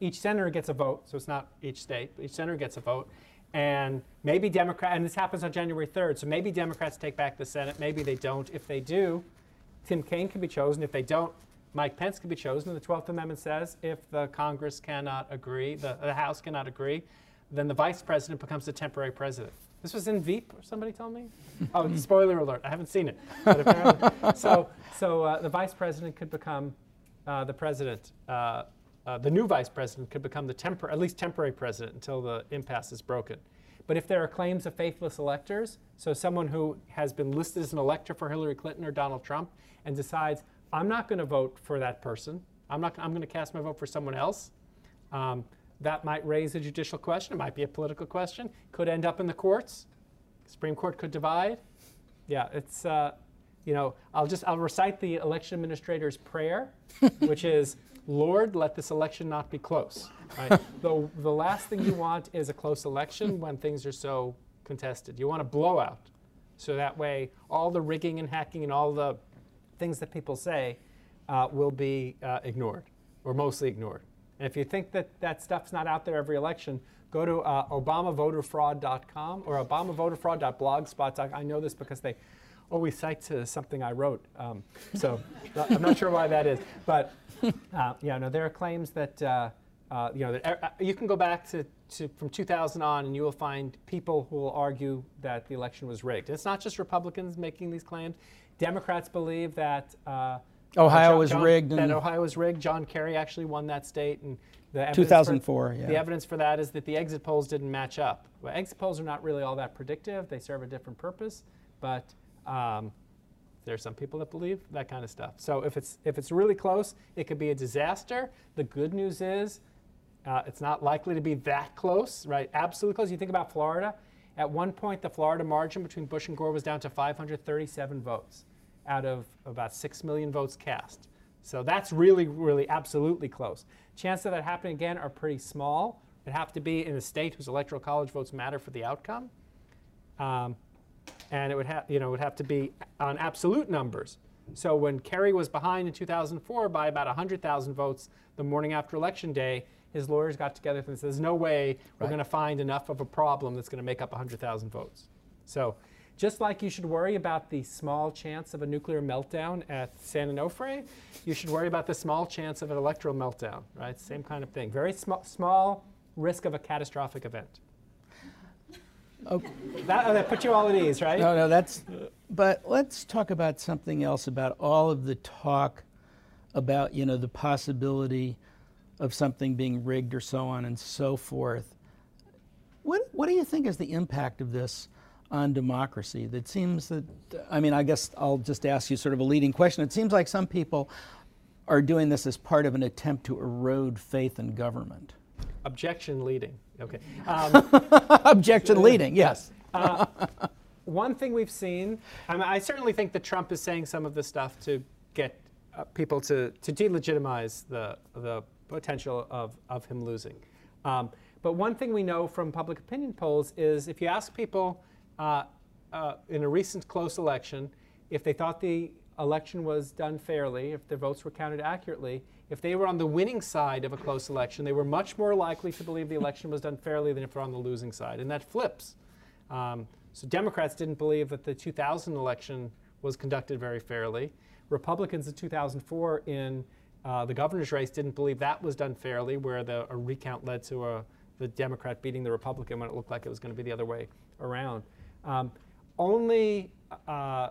each senator gets a vote, so it's not each state, but each senator gets a vote. And maybe Democrat, and this happens on January 3rd, so maybe Democrats take back the Senate, maybe they don't. If they do, Tim Kaine can be chosen. If they don't, Mike Pence can be chosen. The 12th Amendment says if the Congress cannot agree, the, the House cannot agree, then the vice president becomes the temporary president. This was in Veep, or somebody told me. [laughs] oh, spoiler alert! I haven't seen it. But apparently, so so uh, the vice president could become uh, the president. Uh, uh, the new vice president could become the tempor- at least temporary president until the impasse is broken. But if there are claims of faithless electors, so someone who has been listed as an elector for Hillary Clinton or Donald Trump and decides, I'm not going to vote for that person, I'm, not, I'm going to cast my vote for someone else, um, that might raise a judicial question. It might be a political question. Could end up in the courts. Supreme Court could divide. Yeah, it's, uh, you know, I'll just, I'll recite the election administrator's prayer, [laughs] which is, Lord, let this election not be close. Right? [laughs] the, the last thing you want is a close election when things are so contested. You want a blowout. So that way, all the rigging and hacking and all the things that people say uh, will be uh, ignored, or mostly ignored. And if you think that that stuff's not out there every election, go to uh, obamavoterfraud.com or obamavoterfraud.blogspot.com. I know this because they always cite to something I wrote. Um, so I'm not sure why that is. But uh, yeah, no, there are claims that, uh, uh, you know, that, uh, you can go back to, to from 2000 on and you will find people who will argue that the election was rigged. And it's not just Republicans making these claims. Democrats believe that uh, Ohio John- was rigged. That and Ohio was rigged. John Kerry actually won that state, and the 2004, For, yeah. The evidence for that is that the exit polls didn't match up. Well, exit polls are not really all that predictive. They serve a different purpose, but um, there are some people that believe that kind of stuff. So if it's if it's really close, it could be a disaster. The good news is. Uh, it's not likely to be that close, right? Absolutely close. You think about Florida. At one point, the Florida margin between Bush and Gore was down to 537 votes out of about 6 million votes cast. So that's really, really absolutely close. Chances of that happening again are pretty small. It'd have to be in a state whose electoral college votes matter for the outcome. Um, and it would have, you know, it would have to be on absolute numbers. So when Kerry was behind in 2004 by about 100,000 votes the morning after election day, his lawyers got together and said, "There's no way we're Right. going to find enough of a problem that's going to make up 100,000 votes." So, just like you should worry about the small chance of a nuclear meltdown at San Onofre, you should worry about the small chance of an electoral meltdown. Right? Same kind of thing. Very small, small risk of a catastrophic event. Oh. That, that put you all at ease, right? No, no, that's. But let's talk about something else about all of the talk about you know the possibility of something being rigged or so on and so forth. What what do you think is the impact of this on democracy? That seems that I mean I guess I'll just ask you sort of a leading question. It seems like some people are doing this as part of an attempt to erode faith in government. Objection leading. Okay. [laughs] Um, Objection leading, yes. [laughs] one thing we've seen, I, mean, I certainly think that Trump is saying some of this stuff to get uh, people to, to delegitimize the, the potential of, of him losing. Um, but one thing we know from public opinion polls is if you ask people uh, uh, in a recent close election if they thought the election was done fairly, if their votes were counted accurately, if they were on the winning side of a close election, they were much more likely to believe the election was done fairly than if they're on the losing side. And that flips. Um, so Democrats didn't believe that the 2000 election was conducted very fairly. Republicans in 2004 in uh, the governor's race didn't believe that was done fairly, where the, a recount led to a the Democrat beating the Republican when it looked like it was going to be the other way around. Um, only, uh,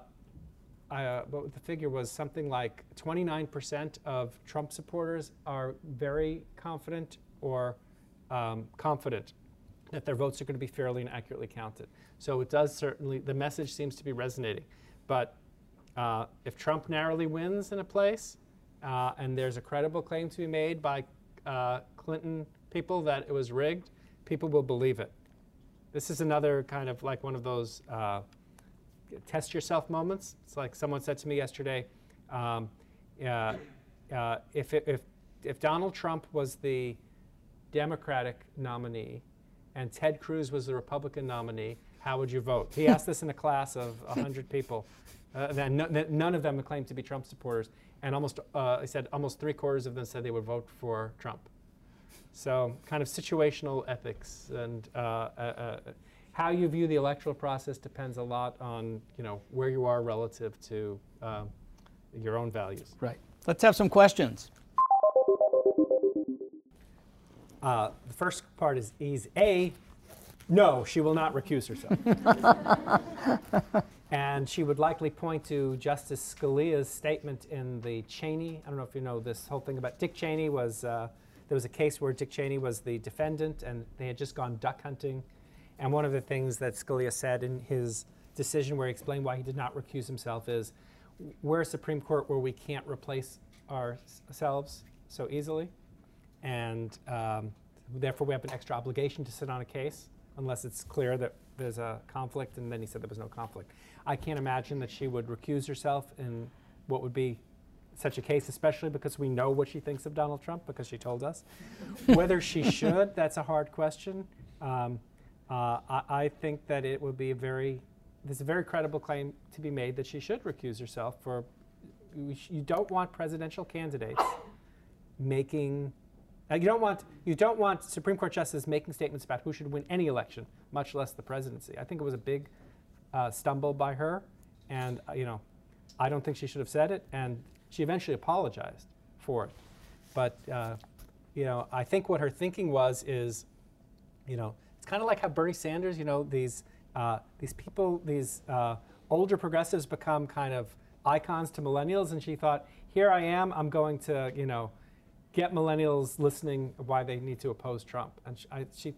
uh, but the figure was something like 29% of Trump supporters are very confident or um, confident that their votes are going to be fairly and accurately counted. So it does certainly, the message seems to be resonating. But uh, if Trump narrowly wins in a place uh, and there's a credible claim to be made by uh, Clinton people that it was rigged, people will believe it. This is another kind of like one of those uh, test yourself moments. It's like someone said to me yesterday um, uh, if, if, if Donald Trump was the Democratic nominee and Ted Cruz was the Republican nominee, how would you vote? He asked this in a class of 100 [laughs] people. Uh, then no, none of them claimed to be Trump supporters, and almost, uh, he said almost three quarters of them said they would vote for Trump. So, kind of situational ethics and uh, uh, uh how you view the electoral process depends a lot on you know where you are relative to um, your own values. Right. Let's have some questions. Uh, the first part is easy. A, no, she will not recuse herself. [laughs] and she would likely point to Justice Scalia's statement in the Cheney. I don't know if you know this whole thing about Dick Cheney was uh, there was a case where Dick Cheney was the defendant, and they had just gone duck hunting. And one of the things that Scalia said in his decision, where he explained why he did not recuse himself, is we're a Supreme Court where we can't replace ourselves so easily and um, therefore we have an extra obligation to sit on a case unless it's clear that there's a conflict, and then he said there was no conflict. I can't imagine that she would recuse herself in what would be such a case, especially because we know what she thinks of Donald Trump because she told us. [laughs] Whether she should, that's a hard question. Um, uh, I, I, think that it would be a very, there's a very credible claim to be made that she should recuse herself for, you don't want presidential candidates making now, you don't want you don't want Supreme Court justices making statements about who should win any election, much less the presidency. I think it was a big uh, stumble by her, and uh, you know, I don't think she should have said it, and she eventually apologized for it. But uh, you know, I think what her thinking was is, you know, kind of like how Bernie Sanders, you know, these uh, these people, these uh, older progressives become kind of icons to millennials, and she thought, here I am, I'm going to, you know get millennials listening why they need to oppose Trump. And she, I, she,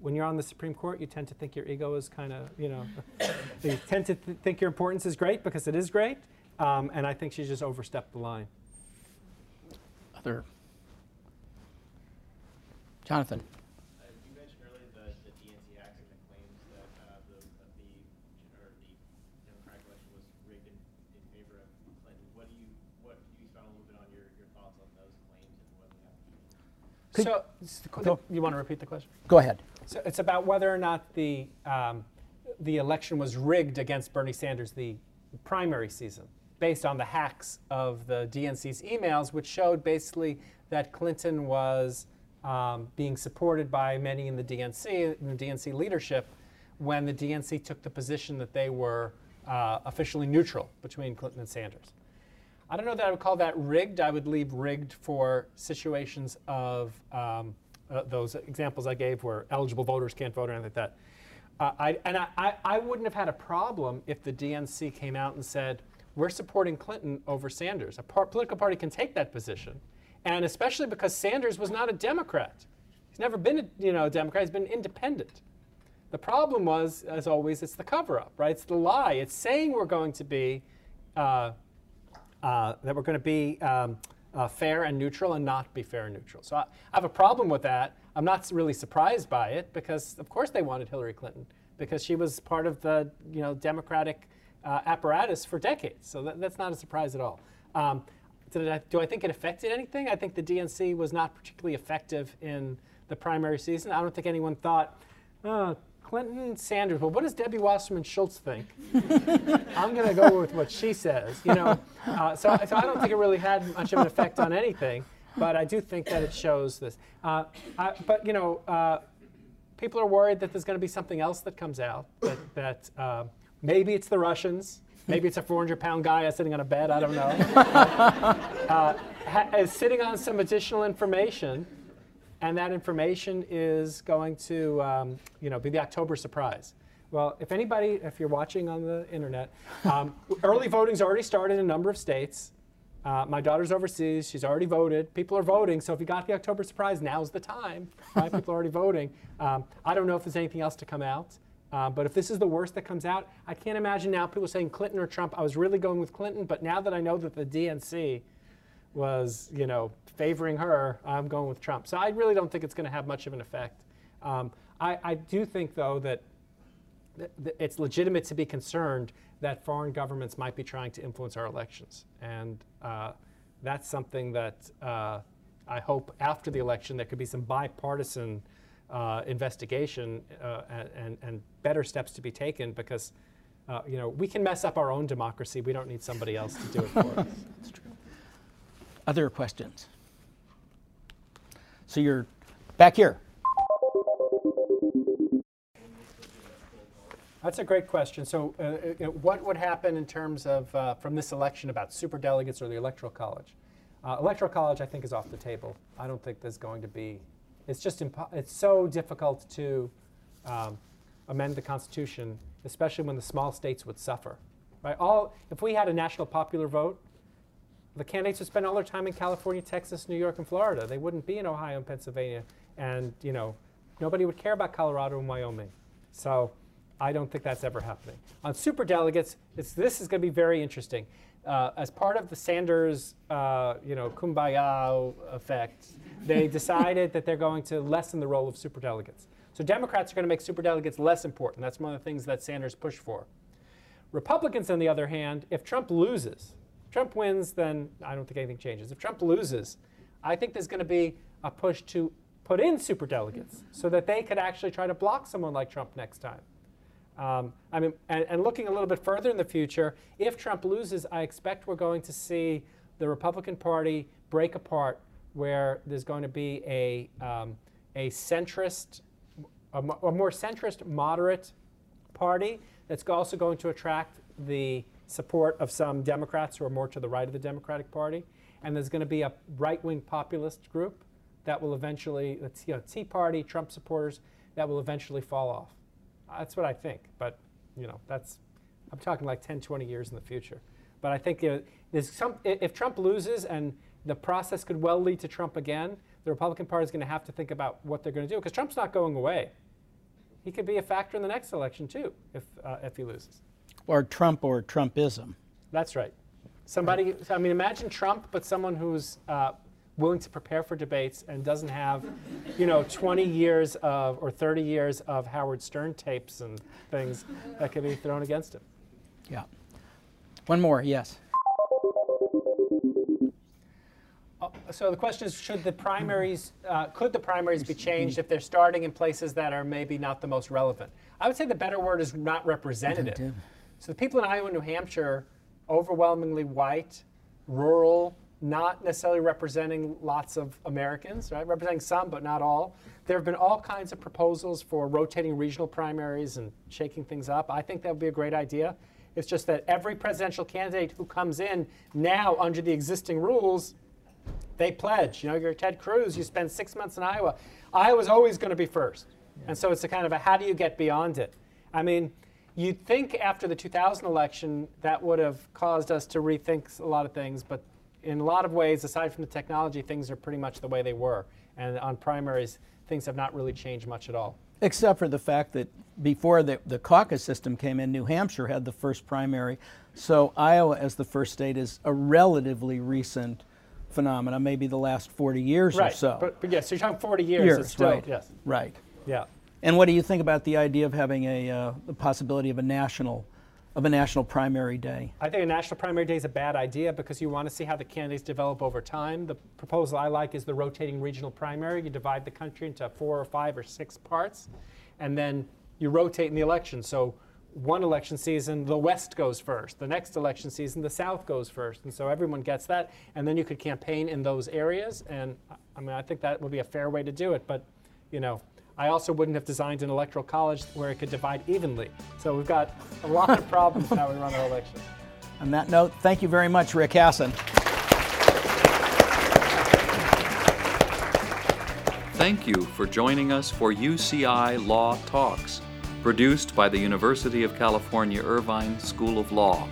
when you're on the Supreme Court, you tend to think your ego is kind of, you know, [laughs] you tend to th- think your importance is great because it is great. Um, and I think she just overstepped the line. Other. Jonathan. So, the, you want to repeat the question? Go ahead. So it's about whether or not the um, the election was rigged against Bernie Sanders the primary season, based on the hacks of the DNC's emails, which showed basically that Clinton was um, being supported by many in the DNC, in the DNC leadership, when the DNC took the position that they were uh, officially neutral between Clinton and Sanders. I don't know that I would call that rigged. I would leave rigged for situations of um, uh, those examples I gave where eligible voters can't vote or anything like that. Uh, I, and I, I, I, wouldn't have had a problem if the DNC came out and said, we're supporting Clinton over Sanders. A par- political party can take that position. And especially because Sanders was not a Democrat. He's never been a you know, a Democrat, he's been independent. The problem was, as always, it's the cover up, right? It's the lie. It's saying we're going to be uh, uh, that we're going to be um, uh, fair and neutral and not be fair and neutral. So I, I, have a problem with that. I'm not really surprised by it because, of course, they wanted Hillary Clinton because she was part of the you know Democratic uh, apparatus for decades. So that, that's not a surprise at all. Um, do I think it affected anything? I think the DNC was not particularly effective in the primary season. I don't think anyone thought, oh, Clinton, Sanders. Well, what does Debbie Wasserman Schultz think? [laughs] I'm going to go with what she says. You know, uh, so, so I don't think it really had much of an effect on anything, but I do think that it shows this. Uh, I, but you know, uh, people are worried that there's going to be something else that comes out that, that uh, maybe it's the Russians. Maybe it's a 400 pound guy sitting on a bed, I don't know. [laughs] uh, ha- is sitting on some additional information and that information is going to, um, you know, be the October surprise. Well, if anybody, if you're watching on the internet, um, [laughs] early voting's already started in a number of states. Uh, my daughter's overseas. She's already voted. People are voting. So if you got the October surprise, now's the time. Right? People are already voting. Um, I don't know if there's anything else to come out. Uh, but if this is the worst that comes out, I can't imagine now people saying Clinton or Trump. I was really going with Clinton, but now that I know that the DNC was, you know, favoring her, I'm going with Trump. So I really don't think it's going to have much of an effect. Um, I, I, do think, though, that th- th- it's legitimate to be concerned that foreign governments might be trying to influence our elections, and uh, that's something that uh, I hope after the election there could be some bipartisan uh, investigation uh, and, and better steps to be taken because uh, you know we can mess up our own democracy. We don't need somebody else to do it for us. [laughs] Other questions? So you're back here. That's a great question. So, uh, uh, what would happen in terms of uh, from this election about super delegates or the electoral college? Uh, electoral college, I think, is off the table. I don't think there's going to be. It's just it's so difficult to um, amend the Constitution, especially when the small states would suffer. Right? All if we had a national popular vote, the candidates would spend all their time in California, Texas, New York, and Florida. They wouldn't be in Ohio and Pennsylvania, and you know, nobody would care about Colorado and Wyoming. So. I don't think that's ever happening. On super delegates, this is going to be very interesting. Uh, as part of the Sanders, uh, you know, kumbaya effect, they [laughs] decided that they're going to lessen the role of super delegates. So Democrats are going to make super delegates less important. That's one of the things that Sanders pushed for. Republicans, on the other hand, if Trump loses, Trump wins, then I don't think anything changes. If Trump loses, I think there's going to be a push to put in super delegates so that they could actually try to block someone like Trump next time. Um, I mean, and, and, looking a little bit further in the future, if Trump loses, I expect we're going to see the Republican Party break apart, where there's going to be a um, a centrist, a, a, more centrist, moderate party that's also going to attract the support of some Democrats who are more to the right of the Democratic Party, and there's going to be a right-wing populist group that will eventually, you know, Tea Party, Trump supporters, that will eventually fall off. That's what I think. But, you know, that's, I'm talking like 10, 20 years in the future. But I think there's some, if Trump loses and the process could well lead to Trump again, the Republican Party is going to have to think about what they're going to do because Trump's not going away. He could be a factor in the next election too if, uh, if he loses. Or Trump or Trumpism. That's right. Somebody, I mean, imagine Trump, but someone who's uh, willing to prepare for debates and doesn't have, you know, 20 years of or 30 years of Howard Stern tapes and things that could be thrown against him. Yeah. One more, yes. Uh, so the question is, should the primaries, uh, could the primaries be changed if they're starting in places that are maybe not the most relevant? I would say the better word is not representative. So the people in Iowa and New Hampshire, overwhelmingly white, rural, not necessarily representing lots of Americans, right? Representing some, but not all. There have been all kinds of proposals for rotating regional primaries and shaking things up. I think that would be a great idea. It's just that every presidential candidate who comes in now under the existing rules, they pledge. You know, you're Ted Cruz, you spend six months in Iowa. Iowa's always going to be first. Yeah. And so it's a kind of a how do you get beyond it? I mean, you'd think after the 2000 election that would have caused us to rethink a lot of things, but in a lot of ways, aside from the technology, things are pretty much the way they were. And on primaries, things have not really changed much at all. Except for the fact that before the, the caucus system came in, New Hampshire had the first primary. So Iowa, as the first state, is a relatively recent phenomenon, maybe the last 40 years right. or so. But, but yes, so you're talking 40 years. years still, right. Yes. Right. Yeah. And what do you think about the idea of having a uh, the possibility of a national of a national primary day? I think a national primary day is a bad idea because you want to see how the candidates develop over time. The proposal I like is the rotating regional primary. You divide the country into four or five or six parts, and then you rotate in the election. So one election season, the West goes first. The next election season, the South goes first. And so everyone gets that. And then you could campaign in those areas. And I mean, I think that would be a fair way to do it. But, you know, I also wouldn't have designed an electoral college where it could divide evenly. So we've got a lot of problems how we run our elections. On that note, thank you very much, Rick Hasen. thank you for joining us for UCI Law Talks, produced by the University of California Irvine School of Law.